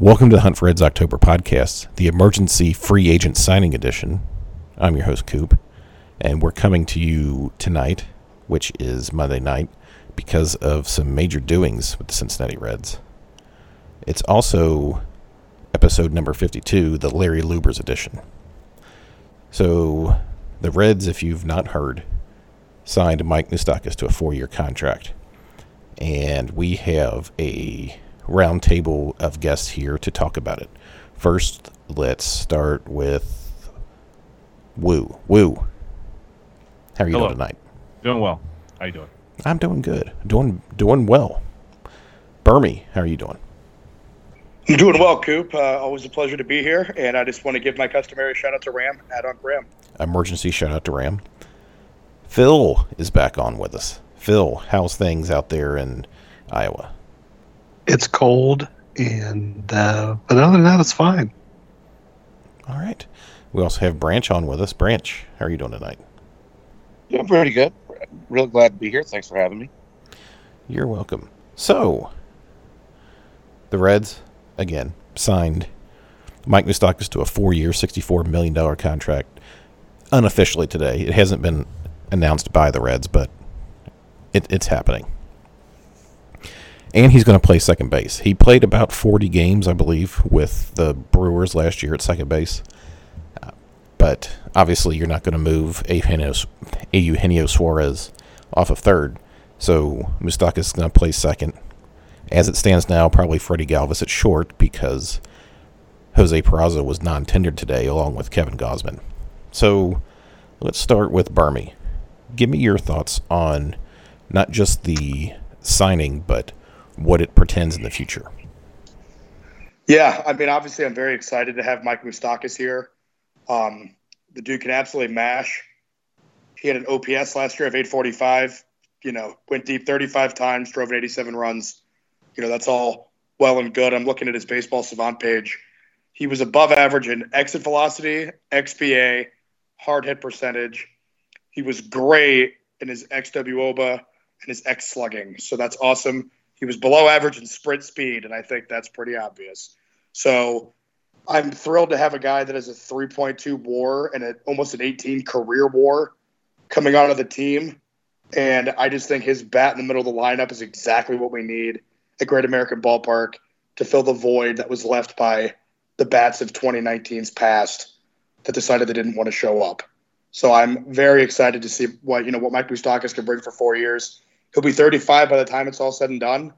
Welcome to the Hunt for Reds October podcast, the emergency free agent signing edition. I'm your host, Coop, and we're coming to you tonight, which is Monday night, because of some major doings with the Cincinnati Reds. It's also episode number 52, the Larry Lubers edition. So, the Reds, if you've not heard, signed Mike Moustakas to a four year contract. And we have a roundtable of guests here to talk about it. First, let's start with Woo. Woo. How are you Hello. doing tonight? Doing well. How you doing? I'm doing good. Doing doing well. Bermie, how are you doing? I'm doing well, Coop. Uh, always a pleasure to be here, and I just want to give my customary shout out to Ram at Unc Ram. Emergency shout out to Ram. Phil is back on with us. Phil, how's things out there in Iowa? It's cold and uh, but other than that it's fine All right. We also have Branch on with us. Branch, how are you doing tonight? Doing pretty good. Real glad to be here. Thanks for having me. You're welcome. So, the Reds, again, signed Mike Moustakas to a four year, $64 million contract unofficially today. It hasn't been announced by the Reds, but it, it's happening. And he's going to play second base. He played about 40 games, I believe, with the Brewers last year at second base. But obviously, you're not going to move Eugenio, Eugenio Suarez off of third. So Moustakas is going to play second. As it stands now, probably Freddie Galvis at short because Jose Peraza was non-tendered today, along with Kevin Gausman. So let's start with Bermie. Give me your thoughts on not just the signing, but what it pretends in the future. Yeah, I mean, obviously, I'm very excited to have Mike Moustakas here. Um, the dude can absolutely mash. He had an OPS last year of 845. You know, went deep 35 times, drove in 87 runs. You know, that's all well and good. I'm looking at his baseball savant page. He was above average in exit velocity, XBA, hard hit percentage. He was great in his XWOBA and his X slugging. So that's awesome. He was below average in sprint speed, and I think that's pretty obvious. So I'm thrilled to have a guy that has a 3.2 war and a, almost an 18 career war coming out of the team. And I just think his bat in the middle of the lineup is exactly what we need at Great American Ballpark to fill the void that was left by the bats of 2019's past that decided they didn't want to show up. So I'm very excited to see what you know what Mike Moustakas can bring for four years. He'll be 35 by the time it's all said and done.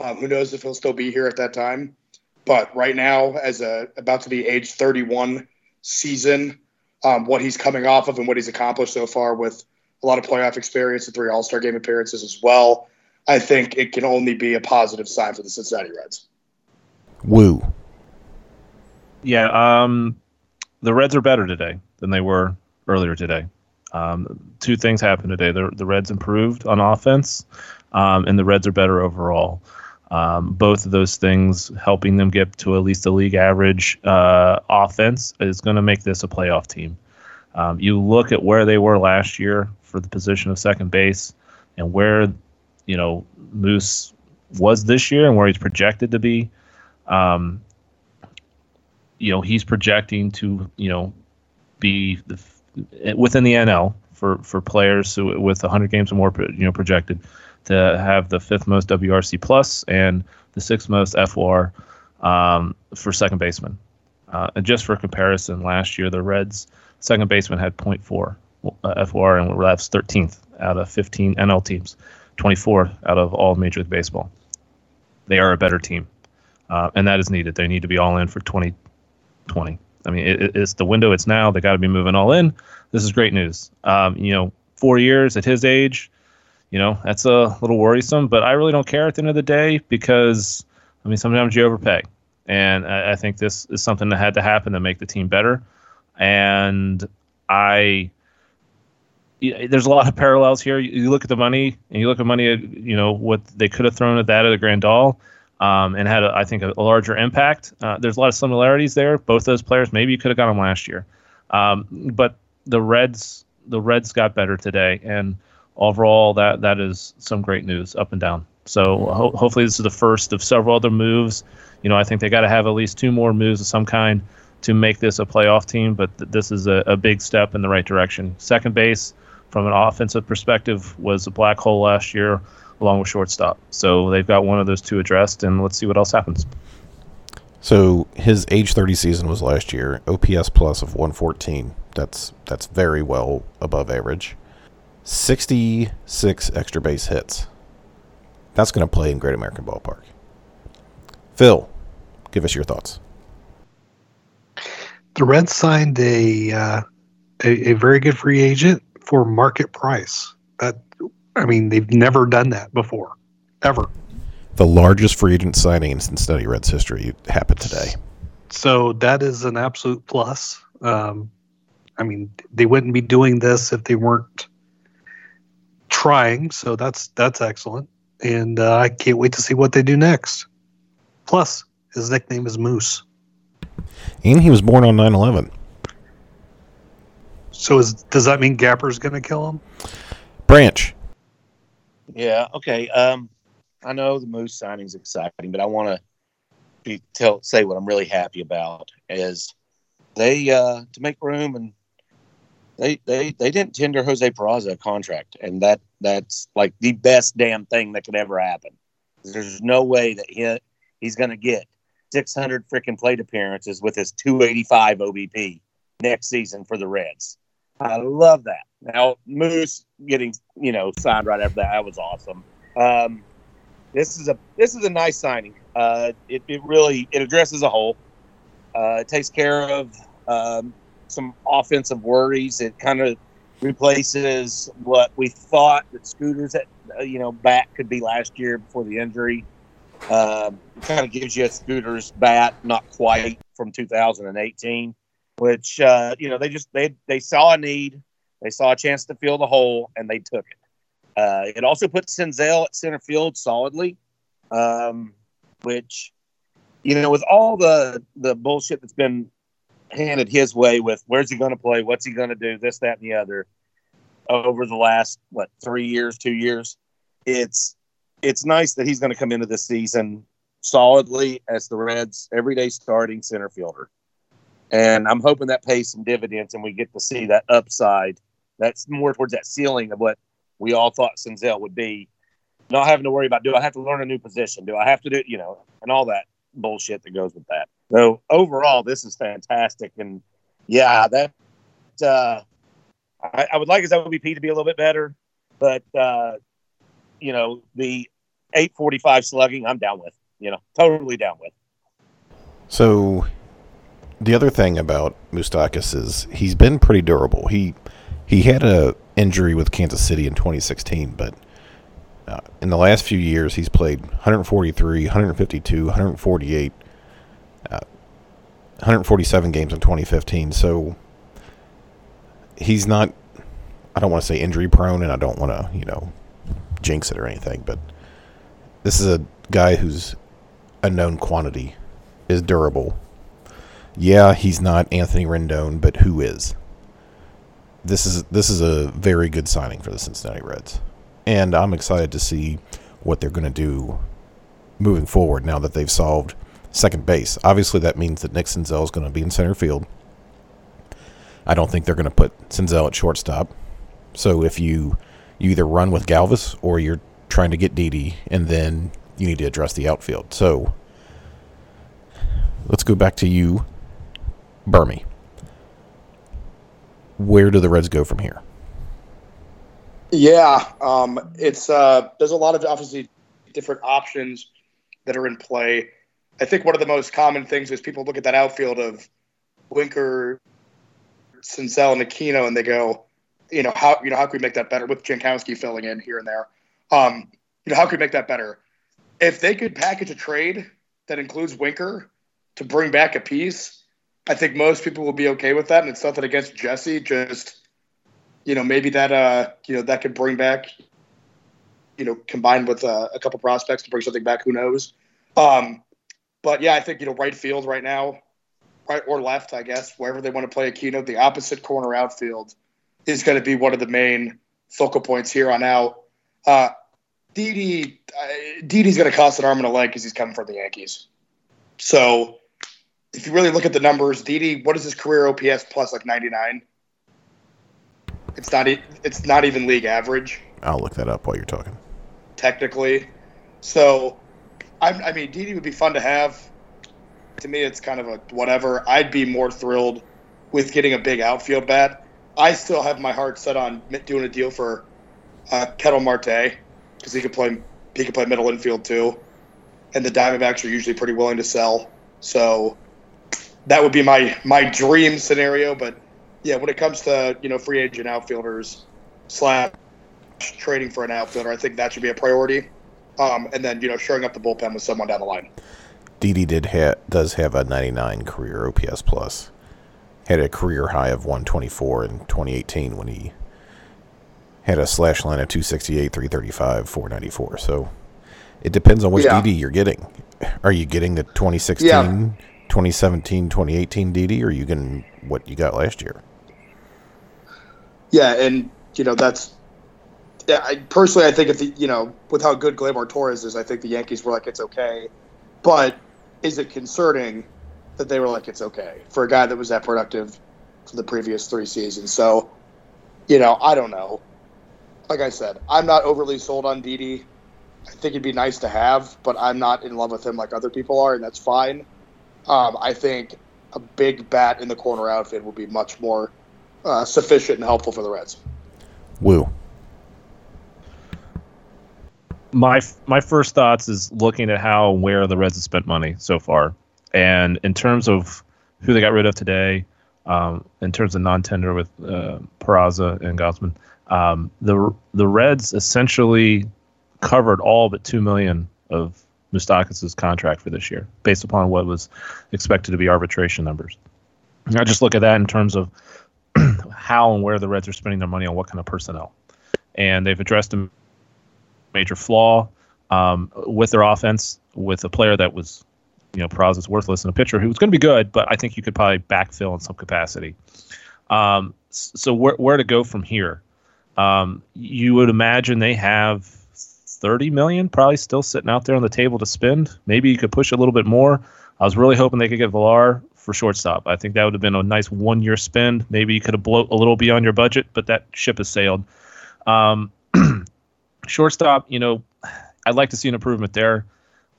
Um, who knows if he'll still be here at that time? But right now, as a about to be age 31 season, um, what he's coming off of and what he's accomplished so far with a lot of playoff experience and three All Star game appearances as well, I think it can only be a positive sign for the Cincinnati Reds. Woo. Yeah, um, the Reds are better today than they were earlier today. Um, two things happened today. The, the Reds improved on offense, um, and the Reds are better overall. Um, both of those things helping them get to at least a league average uh, offense is going to make this a playoff team. Um, you look at where they were last year for the position of second base, and where you know Moose was this year, and where he's projected to be. Um, you know he's projecting to you know be the, within the NL for for players with 100 games or more you know projected to have the fifth most WRC plus and the sixth most FWAR um, for second baseman. Uh, and just for comparison, last year the Reds second baseman had 0.4 uh, FWAR and were that's 13th out of 15 NL teams, 24th out of all Major League Baseball. They are a better team, uh, and that is needed. They need to be all in for 2020. I mean, it, it's the window. It's now. They got to be moving all in. This is great news. Um, you know, four years at his age, you know, that's a little worrisome. But I really don't care at the end of the day because, I mean, sometimes you overpay. and I, I think this is something that had to happen to make the team better. And I, there's a lot of parallels here. You, look at the money, and you look at money, you know what they could have thrown at that at a Grandal, um, and had a, I think a, a larger impact. Uh, there's a lot of similarities there. Both those players, maybe you could have got them last year, um, but the Reds, the Reds got better today, and overall, that that is some great news up and down. So ho- hopefully, this is the first of several other moves. You know, I think they got to have at least two more moves of some kind to make this a playoff team, but th- this is a, a big step in the right direction. Second base, from an offensive perspective, was a black hole last year, along with shortstop. So they've got one of those two addressed, and let's see what else happens. So his age 30 season was last year. OPS plus of 114. That's that's very well above average. 66 extra base hits. That's going to play in Great American Ballpark. Phil, give us your thoughts. The Reds signed a, uh, a a very good free agent for market price. That I mean, they've never done that before, ever. The largest free agent signing in Cincinnati Reds history happened today. So that is an absolute plus. Um, I mean, they wouldn't be doing this if they weren't trying. So that's that's excellent, and uh, I can't wait to see what they do next. Plus, his nickname is Moose. And he was born on 9 11. So is does that mean Gapper's going to kill him? Branch. Yeah. Okay. Um, I know the Moose signing is exciting, but I want to be tell say what I'm really happy about is they uh, to make room and they they they didn't tender Jose Peraza a contract, and that that's like the best damn thing that could ever happen. There's no way that he he's going to get 600 freaking plate appearances with his 285 OBP next season for the Reds. I love that. Now Moose getting you know signed right after that that was awesome. Um, this is a this is a nice signing. Uh, it, it really it addresses a hole. Uh, it takes care of um, some offensive worries. It kind of replaces what we thought that Scooters at uh, you know bat could be last year before the injury. Um, kind of gives you a Scooters bat, not quite from 2018, which uh, you know they just they they saw a need, they saw a chance to fill the hole, and they took it. Uh, it also puts Senzel at center field solidly, um, which, you know, with all the the bullshit that's been handed his way with where's he going to play, what's he going to do, this, that, and the other, over the last what three years, two years, it's it's nice that he's going to come into this season solidly as the Reds' everyday starting center fielder, and I'm hoping that pays some dividends, and we get to see that upside. That's more towards that ceiling of what we all thought Senzel would be, not having to worry about do I have to learn a new position? Do I have to do you know, and all that bullshit that goes with that. So overall, this is fantastic, and yeah, that uh, I, I would like his OBP to be a little bit better, but uh, you know the 845 slugging, I'm down with. You know, totally down with. So, the other thing about Moustakas is he's been pretty durable. He he had a injury with Kansas City in 2016, but uh, in the last few years he's played 143, 152, 148, uh, 147 games in 2015. So he's not. I don't want to say injury prone, and I don't want to you know jinx it or anything, but this is a guy who's a known quantity, is durable. Yeah, he's not Anthony Rendon, but who is? This is this is a very good signing for the Cincinnati Reds, and I'm excited to see what they're going to do moving forward now that they've solved second base. Obviously, that means that Nick Senzel is going to be in center field. I don't think they're going to put Senzel at shortstop. So if you you either run with Galvis or you're trying to get Didi, and then you need to address the outfield. So let's go back to you, Bermie. Where do the Reds go from here? Yeah, um, it's uh, there's a lot of obviously different options that are in play. I think one of the most common things is people look at that outfield of Winker, Senzel, and Aquino, and they go, you know, how you know how can we make that better with Jankowski filling in here and there? Um, you know, how can we make that better? If they could package a trade that includes Winker to bring back a piece, I think most people will be okay with that. And it's nothing against Jesse, just you know maybe that uh you know that could bring back you know combined with uh, a couple prospects to bring something back. Who knows? Um, but yeah, I think you know right field right now, right or left, I guess wherever they want to play Aquino, the opposite corner outfield is going to be one of the main focal points here on out. Uh, Didi, uh, Didi's going to cost an arm and a leg because he's coming from the Yankees. So if you really look at the numbers, Didi, what is his career OPS plus like 99? It's not. e- It's not even league average I'll look that up while you're talking. technically. So, I, I mean, Didi would be fun to have. To me, it's kind of a whatever. I'd be more thrilled with getting a big outfield bat. I still have my heart set on doing a deal for uh, Ketel Marte because he could play. He could play middle infield too, and the Diamondbacks are usually pretty willing to sell. So that would be my my dream scenario. But yeah, when it comes to you know free agent outfielders slash trading for an outfielder, I think that should be a priority. Um, and then you know shoring up the bullpen with someone down the line. Didi did ha- does have a 99 career OPS plus. Had a career high of 124 in 2018 when he had a slash line of 268, 335, 494. So it depends on which Yeah. Didi you're getting. Are you getting the 2016, Yeah. 2017, 2018 Didi, or you getting what you got last year? Yeah, and you know that's. Yeah, I, personally, I think if the you know with how good Gleyber Torres is, I think the Yankees were like it's okay, but is it concerning that they were like it's okay for a guy that was that productive for the previous three seasons? So, you know, I don't know. Like I said, I'm not overly sold on Didi. I think it'd be nice to have, but I'm not in love with him like other people are, and that's fine. Um, I think a big bat in the corner outfit would be much more uh, sufficient and helpful for the Reds. Woo. my my first thoughts is looking at how and where the Reds have spent money so far, and in terms of who they got rid of today, um, in terms of non-tender with uh, Peraza and Gausman, um, the the Reds essentially covered all but two million of Moustakas' contract for this year, based upon what was expected to be arbitration numbers. I just look at that in terms of how and where the Reds are spending their money on what kind of personnel, and they've addressed a major flaw um, with their offense with a player that was, you know, Peraza's worthless and a pitcher who was going to be good, but I think you could probably backfill in some capacity. Um, so where where to go from here? Um, you would imagine they have 30 million probably still sitting out there on the table to spend. Maybe you could push a little bit more. I was really hoping they could get Villar for shortstop. I think that would have been a nice one year spend. Maybe you could have blown a little beyond your budget, but that ship has sailed. Um, shortstop, you know, I'd like to see an improvement there.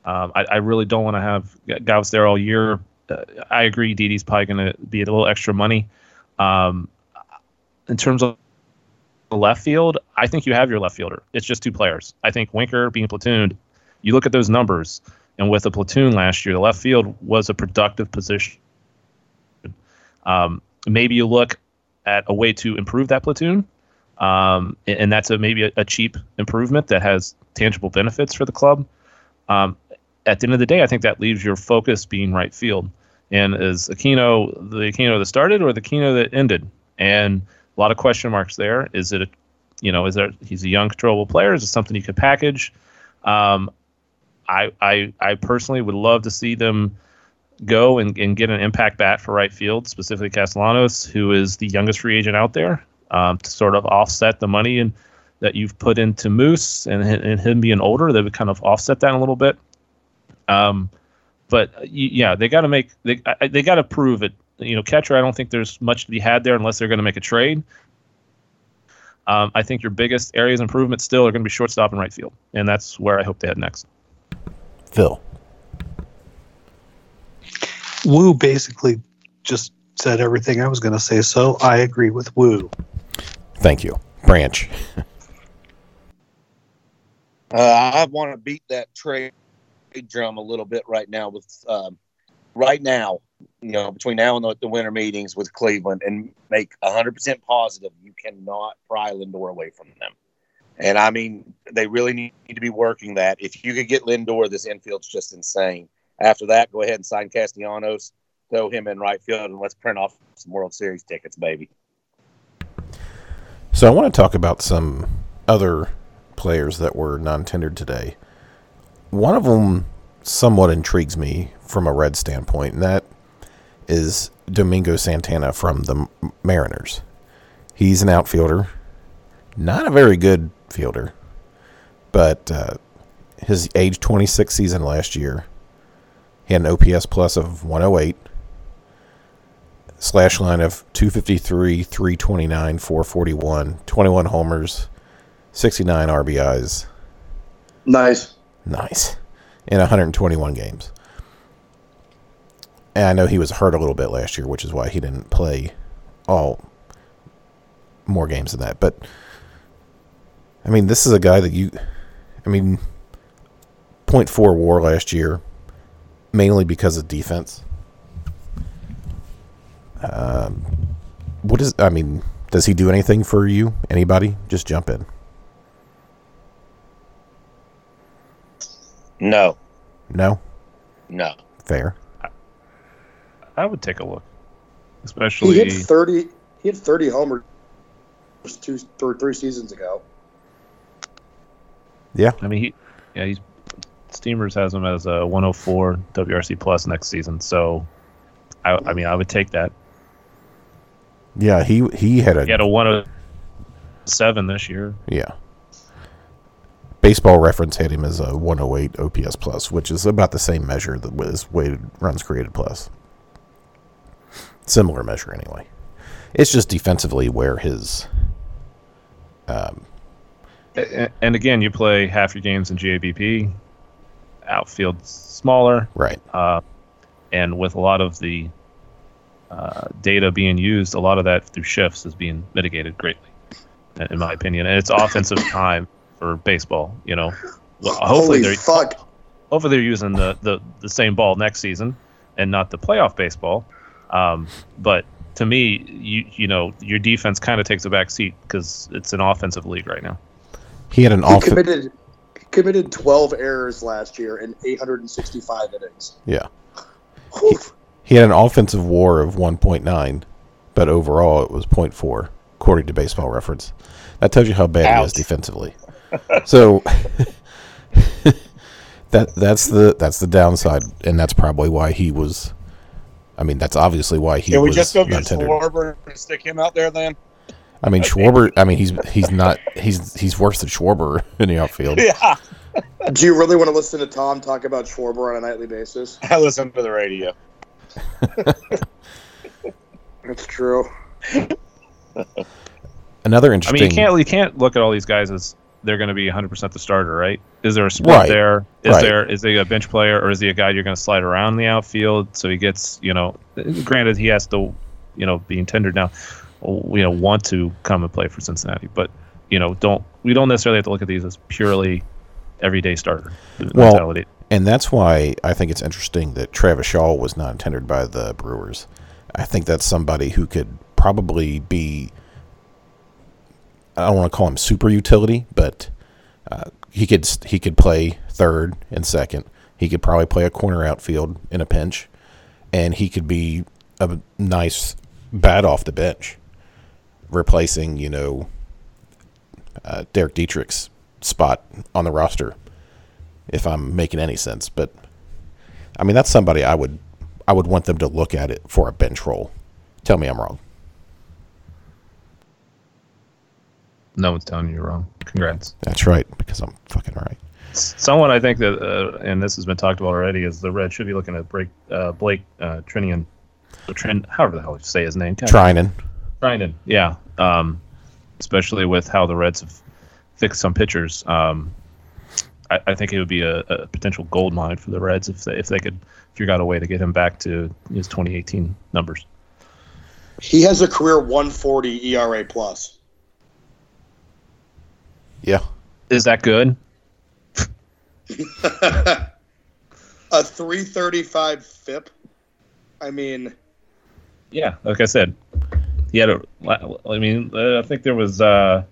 Um, I, I really don't want to have guys there all year. Uh, I agree, Didi's probably going to be a little extra money. Um, in terms of left field, I think you have your left fielder. It's just two players. I think Winker being platooned, you look at those numbers, and with a platoon last year, the left field was a productive position. Um, maybe you look at a way to improve that platoon, um, and, that's a maybe a, a cheap improvement that has tangible benefits for the club. Um, at the end of the day, I think that leaves your focus being right field. And is Aquino the Aquino that started or the Aquino that ended? And a lot of question marks there. Is it, a, you know, is there he's a young controllable player? Is it something you could package? Um, I, I I personally would love to see them go and, and get an impact bat for right field, specifically Castellanos, who is the youngest free agent out there, um, to sort of offset the money and that you've put into Moose and, and him being older, that would kind of offset that a little bit. Um, but yeah, they got to make they they got to prove it. You know, catcher, I don't think there's much to be had there unless they're going to make a trade. Um, I think your biggest areas of improvement still are going to be shortstop and right field, and that's where I hope they head next. Phil. Wu basically just said everything I was going to say, so I agree with Wu. Thank you. Branch. Uh, I want to beat that trade drum a little bit right now with um, right now, you know, between now and the, winter meetings with Cleveland and make 100% positive you cannot pry Lindor away from them. And I mean, they really need to be working that. If you could get Lindor, this infield's just insane. After that, go ahead and sign Castellanos, throw him in right field, and let's print off some World Series tickets, baby. So I want to talk about some other players that were non-tendered today. One of them somewhat intrigues me from a red standpoint, and that is Domingo Santana from the Mariners. He's an outfielder, not a very good fielder, but uh, his age 26 season last year, he had an OPS plus of 108, slash line of 253, 329, 441, 21 homers, 69 RBIs. Nice. Nice. In 121 games. And I know he was hurt a little bit last year, which is why he didn't play all more games than that. But I mean, this is a guy that you I mean 0.4 war last year mainly because of defense. Um, what is I mean, does he do anything for you? Anybody? Just jump in. No, No? no. Fair. I would take a look, especially He especially hit thirty. He hit thirty homers two, three, three seasons ago. Yeah. I mean, he, yeah, he's Steamers has him as a 104 WRC plus next season. So, I, I mean, I would take that. Yeah, he he had a He had a 107 this year. Yeah. Baseball Reference had him as a 108 OPS plus, which is about the same measure that was weighted runs created plus. Similar measure anyway. It's just defensively where his um, And again, you play half your games in GABP. Outfield smaller, right. uh, and with a lot of the uh, data being used, a lot of that through shifts is being mitigated greatly, in- in my opinion. And it's offensive time for baseball. You know, well, hopefully Holy they're fuck! hopefully they're using the, the, the same ball next season and not the playoff baseball. Um, but to me, you you know your defense kind of takes a back seat because it's an offensive league right now. He had an He off committed committed twelve errors last year in eight hundred and sixty five innings. yeah. Whew. He had an offensive WAR of 1.9, but overall it was 0.4 according to Baseball Reference. That tells you how bad he is defensively. so that that's the that's the downside, and that's probably why he was. I mean, that's obviously why he Can we was just go get tendered. Schwarber and stick him out there then? I mean, Schwarber. I mean, he's he's not he's he's worse than Schwarber in the outfield. Yeah, Do you really want to listen to Tom talk about Schwarber on a nightly basis? I listen to the radio. That's true. Another interesting. I mean, you can't you can't look at all these guys as they're going to be 100% the starter, right? Is there a spot Right. there? Is Right. there is he a bench player or is he a guy you're going to slide around the outfield so he gets you know? Granted, he has to, you know, being tendered now, you know, want to come and play for Cincinnati, but you know, don't we don't necessarily have to look at these as purely everyday starter Well, mentality. And that's why I think it's interesting that Travis Shaw was not tendered by the Brewers. I think that's somebody who could probably be. I don't want to call him super utility, but uh, he could he could play third and second. He could probably play a corner outfield in a pinch, and he could be a nice bat off the bench, replacing you know uh, Derek Dietrich's spot on the roster if I'm making any sense. But I mean, that's somebody I would I would want them to look at it for a bench role. Tell me I'm wrong. No one's telling you you're wrong. Congrats. That's right because I'm fucking right. Someone I think that, uh, and this has been talked about already, is the Reds should be looking at break, uh, Blake uh, Trinian, or Trin, however the hell you say his name. God Trinan. Trinan, yeah. Um, especially with how the Reds have fixed some pitchers. Um, I, I think it would be a, a potential gold mine for the Reds if they, if they could figure out a way to get him back to his 2018 numbers. He has a career 140 ERA plus. Yeah. Is that good? a 335 FIP. I mean, Yeah, like I said, he had a. I mean, uh, I think there was uh,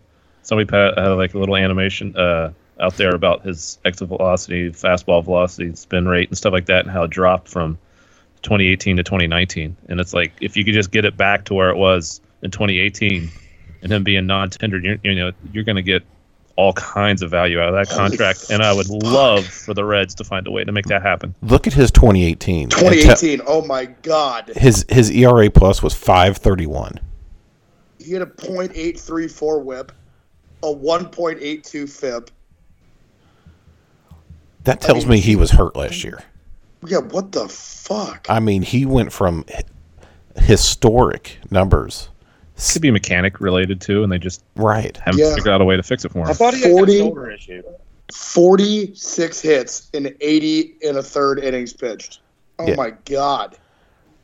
somebody had like a little animation, uh, out there about his exit velocity, fastball velocity, spin rate, and stuff like that, and how it dropped from 2018 to 2019. And it's like if you could just get it back to where it was in 2018, and him being non-tendered, you're, you know, you're going to get all kinds of value out of that Holy contract. And I would love for the Reds to find a way to make that happen. Look at his 2018. and te- 2018. Oh my God. his his ERA plus was 531. He had a .834 WHIP, a 1.82 FIP. That tells mean, me he was hurt last year. Yeah, what the fuck? I mean, he went from historic numbers. Could be mechanic related too, and they just Right. haven't Yeah. figured out a way to fix it for him. I him. thought he had 40 a shoulder issue. 46 hits in 80 and a third innings pitched. Oh Yeah. my God.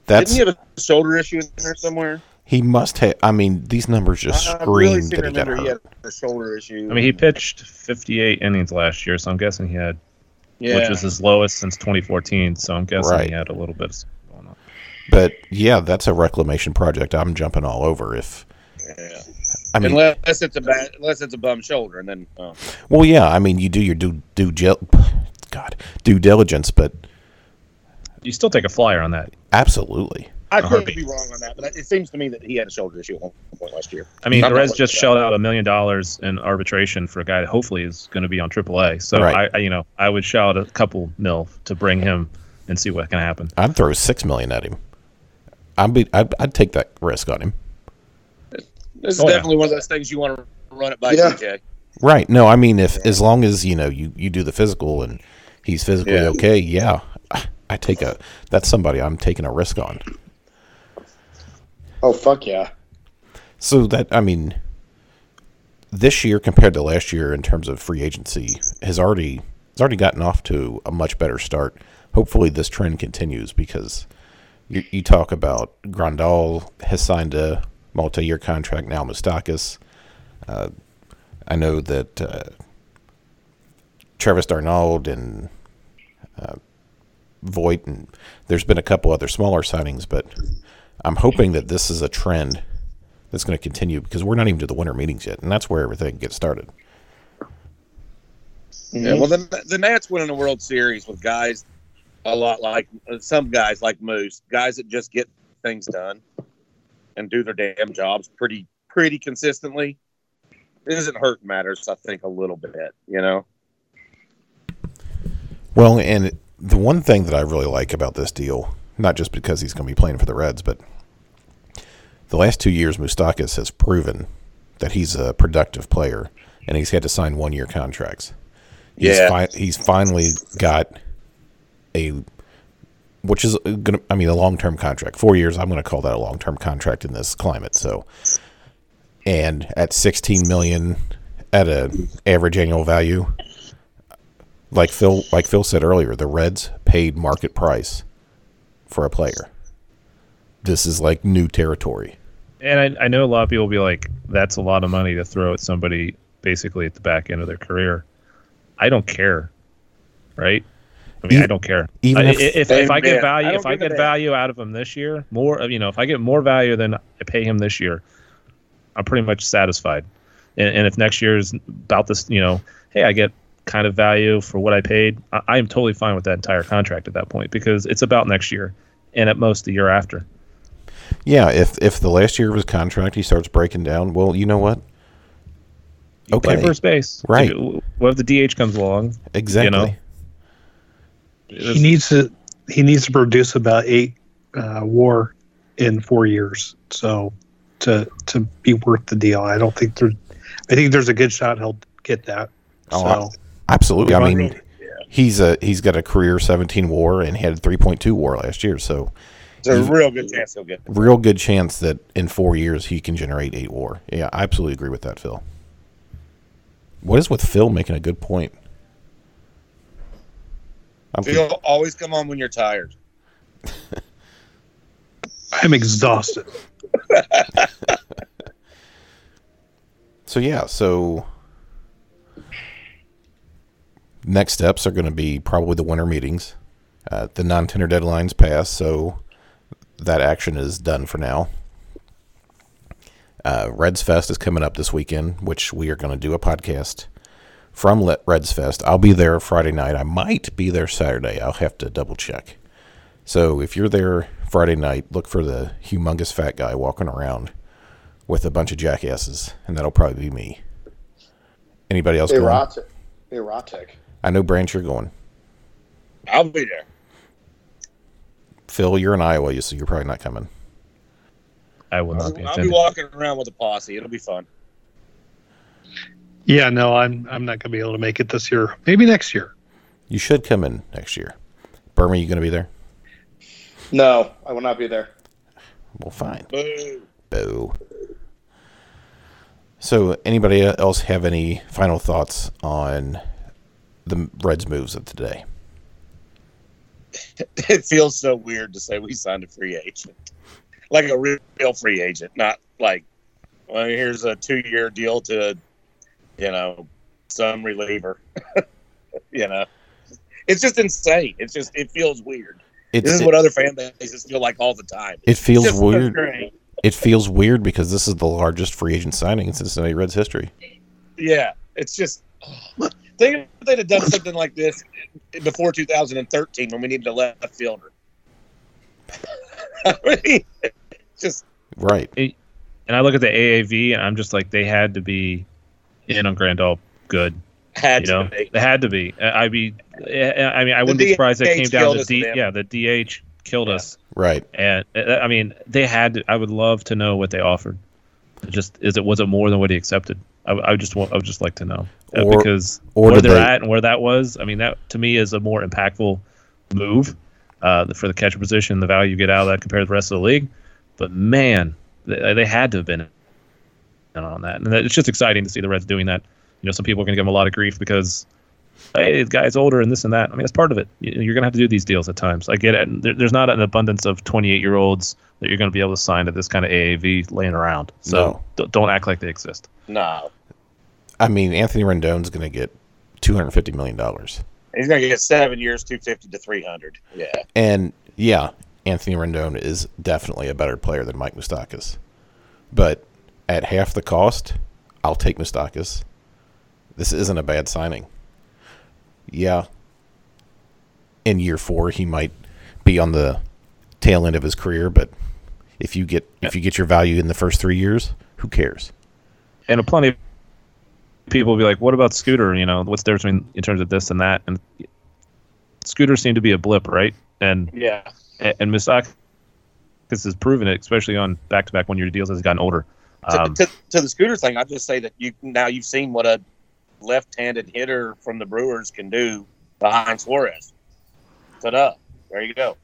That's Didn't he have a shoulder issue in there somewhere? he must have. I mean, these numbers just I scream really that he got remember he had a shoulder issue. I mean, he pitched 58 innings last year, so I'm guessing he had, yeah. which was his lowest since 2014. So I'm guessing Right. he had a little bit of something going on. But yeah, that's a reclamation project. I'm jumping all over. If yeah. I mean, unless it's a bad, unless it's a bum shoulder, and then oh. well, yeah. I mean, you do your due due gel, God due diligence, but You still take a flyer on that. absolutely. I could be wrong on that, but it seems to me that he had a shoulder issue at one point last year. I mean, I'm the not Reds worried just about shelled out a million dollars in arbitration for a guy that hopefully is going to be on AAA. So Right. I, I, you know, I would shout a couple mil to bring him and see what can happen. I'd throw six million at him. I'd be. I'd, I'd take that risk on him. This is Oh, yeah. definitely one of those things you want to run it by Yeah. DJ. Right. No, I mean, if as long as you know you you do the physical and he's physically Yeah. okay, yeah, I, I take a. That's somebody I'm taking a risk on. Oh, fuck yeah. So that I mean, this year compared to last year in terms of free agency has already has already gotten off to a much better start. Hopefully, this trend continues because you, you talk about Grandal has signed a multi-year contract now. Moustakas, uh, I know that uh, Travis d'Arnaud and uh, Voigt and there's been a couple other smaller signings, but I'm hoping that this is a trend that's going to continue because we're not even to the winter meetings yet, and that's where everything gets started. Yeah, well, the the Nats winning the World Series with guys a lot like some guys like Moose, guys that just get things done and do their damn jobs pretty pretty consistently. It isn't hurt matters, I think, a little bit. You know, Well, and the one thing that I really like about this deal, not just because he's going to be playing for the Reds, but the last two years, Moustakas has proven that he's a productive player, and he's had to sign one-year contracts. He's Yeah. fi- he's finally got a, which is to, I mean, a long-term contract. Four years, I'm going to call that a long-term contract in this climate. So, and at 16 million at a average annual value, like Phil like Phil said earlier, the Reds paid market price for a player. This is like new territory. And I, I know a lot of people will be like, that's a lot of money to throw at somebody basically at the back end of their career. I don't care. Right? I mean, E- I don't care. even I- if- if, if, I get value, I if I get value out of him this year, more, you know, if I get more value than I pay him this year, I'm pretty much satisfied. And, and if next year is about this, you know, hey, I get kind of value for what I paid, I, I am totally fine with that entire contract at that point because it's about next year and at most the year after. Yeah, if if the last year of his contract he starts breaking down, well, you know what? You play Okay. first base. Right. What if the DH comes along? Exactly. know, He needs to he needs to produce about eight uh, WAR in four years. So to to be worth the deal, I don't think there's. I think there's a good shot he'll get that. Oh, so Absolutely. I Right. mean, he's a he's got a career 17 WAR and he had 3.2 WAR last year, so there's a real good chance he'll get. it. real good chance that in four years he can generate eight WAR. Yeah, I absolutely agree with that, Phil. What is with Phil making a good point? I'm con- Phil, always come on when you're tired. I'm exhausted. So yeah, so next steps are going to be probably the winter meetings. Uh, the non-tender deadlines pass, so that action is done for now. Uh, Reds Fest is coming up this weekend, which we are going to do a podcast from Let Reds Fest. I'll be there Friday night. I might be there Saturday. I'll have to double check. So if you're there Friday night, look for the humongous fat guy walking around with a bunch of jackasses, and that'll probably be me. Anybody else going? Erotic. Erotic. I know Branch, you're going. I'll be there. Phil, you're in Iowa, you so you're probably not coming. I will I'll, not be I'll be walking around with a posse. It'll be fun. Yeah, no, I'm I'm not gonna be able to make it this year. Maybe next year. You should come in next year. Burma, you going to be there? No, I will not be there. Well, fine. Boo. Boo. So, anybody else have any final thoughts on the Reds' moves of today? It feels so weird to say we signed a free agent, like a real free agent, not like, well, here's a two-year deal to, you know, some reliever. you know, it's just insane. It's just it feels weird. It's, This is it, what other fan bases feel like all the time. it feels It's just so weird. It feels weird because this is the largest free agent signing in Cincinnati Reds history. Yeah, it's just. Think if they'd have done something like this before 2013 when we needed a left fielder. I mean, just Right. And I look at the AAV, and I'm just like, they had to be in on Grandal good. had You know, to be. they had to be. I'd be. I mean, I wouldn't be surprised if it came down to D. man. Yeah, the DH killed Yeah. us. Right. And uh, I mean, they had. To, I would love to know what they offered. It just is it was it more than what he accepted? I, I would just want. I would just like to know Uh, Or- because or where they're they- at and where that was. I mean, that to me is a more impactful move uh, for the catcher position. The value you get out of that compared to the rest of the league. But man, they, they had to have been in on that, and that- it's just exciting to see the Reds doing that. You know, some people are going to give them a lot of grief because hey, the guy's older and this and that. I mean, that's part of it. You- You're going to have to do these deals at times. I get it. There's not an abundance of 28 year olds that you're going to be able to sign to this kind of AAV laying around. So No. don't act like they exist. No, I mean, Anthony Rendon's going to get $250 million. he's going to get seven years, 250 to 300. Yeah, And yeah, Anthony Rendon is definitely a better player than Mike Moustakas. But at half the cost, I'll take Moustakas. This isn't a bad signing. Yeah. In year four, he might be on the tail end of his career, but if you get if you get your value in the first three years, who cares? And a plenty of people will be like, what about Scooter? You know, what's the difference between, in terms of this and that? And Scooter seemed to be a blip, right? And yeah. and, and Moustakas has proven it, especially on back to back one year deals as he's gotten older. To, Um, to, to the scooter thing, I'll just say that you now you've seen what a left-handed hitter from the Brewers can do behind Suarez. Ta-da! There you go.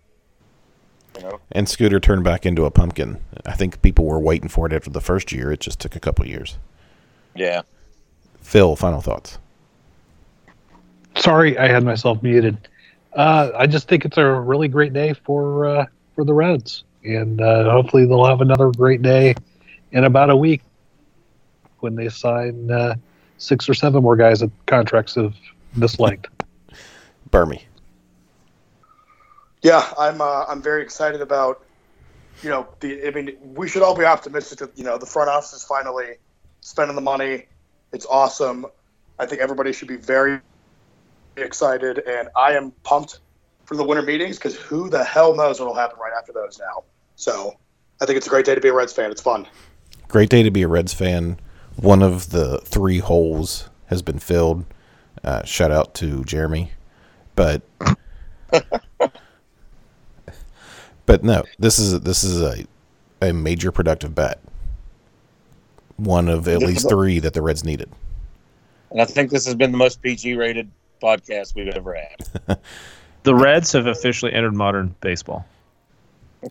You know, And Scooter turned back into a pumpkin. I think people were waiting for it after the first year. It just took a couple years. yeah. Phil, final thoughts. Sorry, I had myself muted. Uh, I just think it's a really great day for uh, for the Reds, and uh, hopefully they'll have another great day in about a week when they sign uh, six or seven more guys at contracts of this length. Bermie. Yeah, I'm uh, I'm very excited about you know the I mean we should all be optimistic that you know the front office is finally spending the money. It's awesome. I think everybody should be very excited, and I am pumped for the winter meetings because who the hell knows what will happen right after those now. So I think it's a great day to be a Reds fan. It's fun. Great day to be a Reds fan. One of the three holes has been filled. Uh, shout out to Jeremy. But but no, this is this is a a major productive bet. One of at least three that the Reds needed. And I think this has been the most PG-rated podcast we've ever had. the Reds have officially entered modern baseball.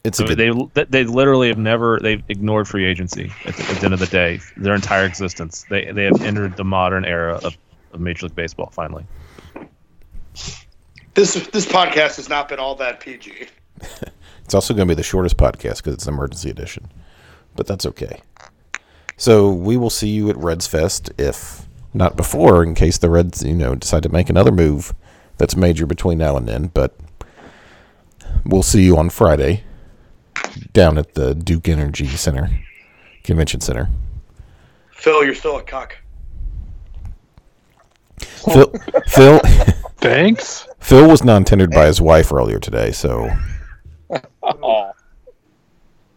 It's a So good, they they literally have never they've ignored free agency at the, at the end of the day their entire existence. They they have entered the modern era of, of Major League Baseball finally. This this podcast has not been all that PG. It's also going to be the shortest podcast because it's an emergency edition, but that's okay. So we will see you at Reds Fest, if not before, in case the Reds, you know, decide to make another move that's major between now and then. But we'll see you on Friday down at the Duke Energy Center, Convention Center. Phil, you're still a cuck. Phil, Phil, Thanks. Phil was non-tendered by his wife earlier today, so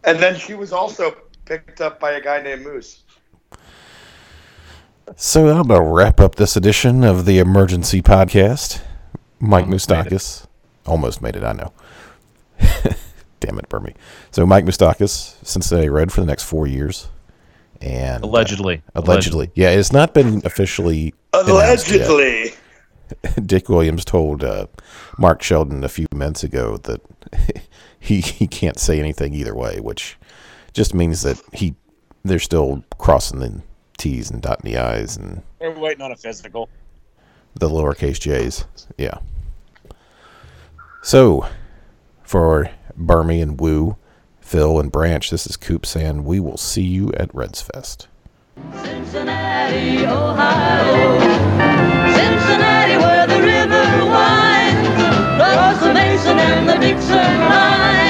And then she was also picked up by a guy named Moose. so I'm gonna wrap up this edition of the Emergency Podcast. Mike Almost made. Moustakas almost made it. I know. Damn it, Bermie. So Mike Moustakas, Cincinnati Red for the next four years, and Allegedly. allegedly, yeah, it's not been officially. Allegedly. Dick Williams told uh, Mark Sheldon a few minutes ago that he he can't say anything either way, which just means that he they're still crossing the T's and dotting the I's and we're waiting on a physical. the lowercase J's. Yeah. So, for Bermie and Woo, Phil and Branch, this is Coop saying we will see you at Reds Fest. Cincinnati, Ohio. Cincinnati, where the river winds across the Mason and the Dixon line.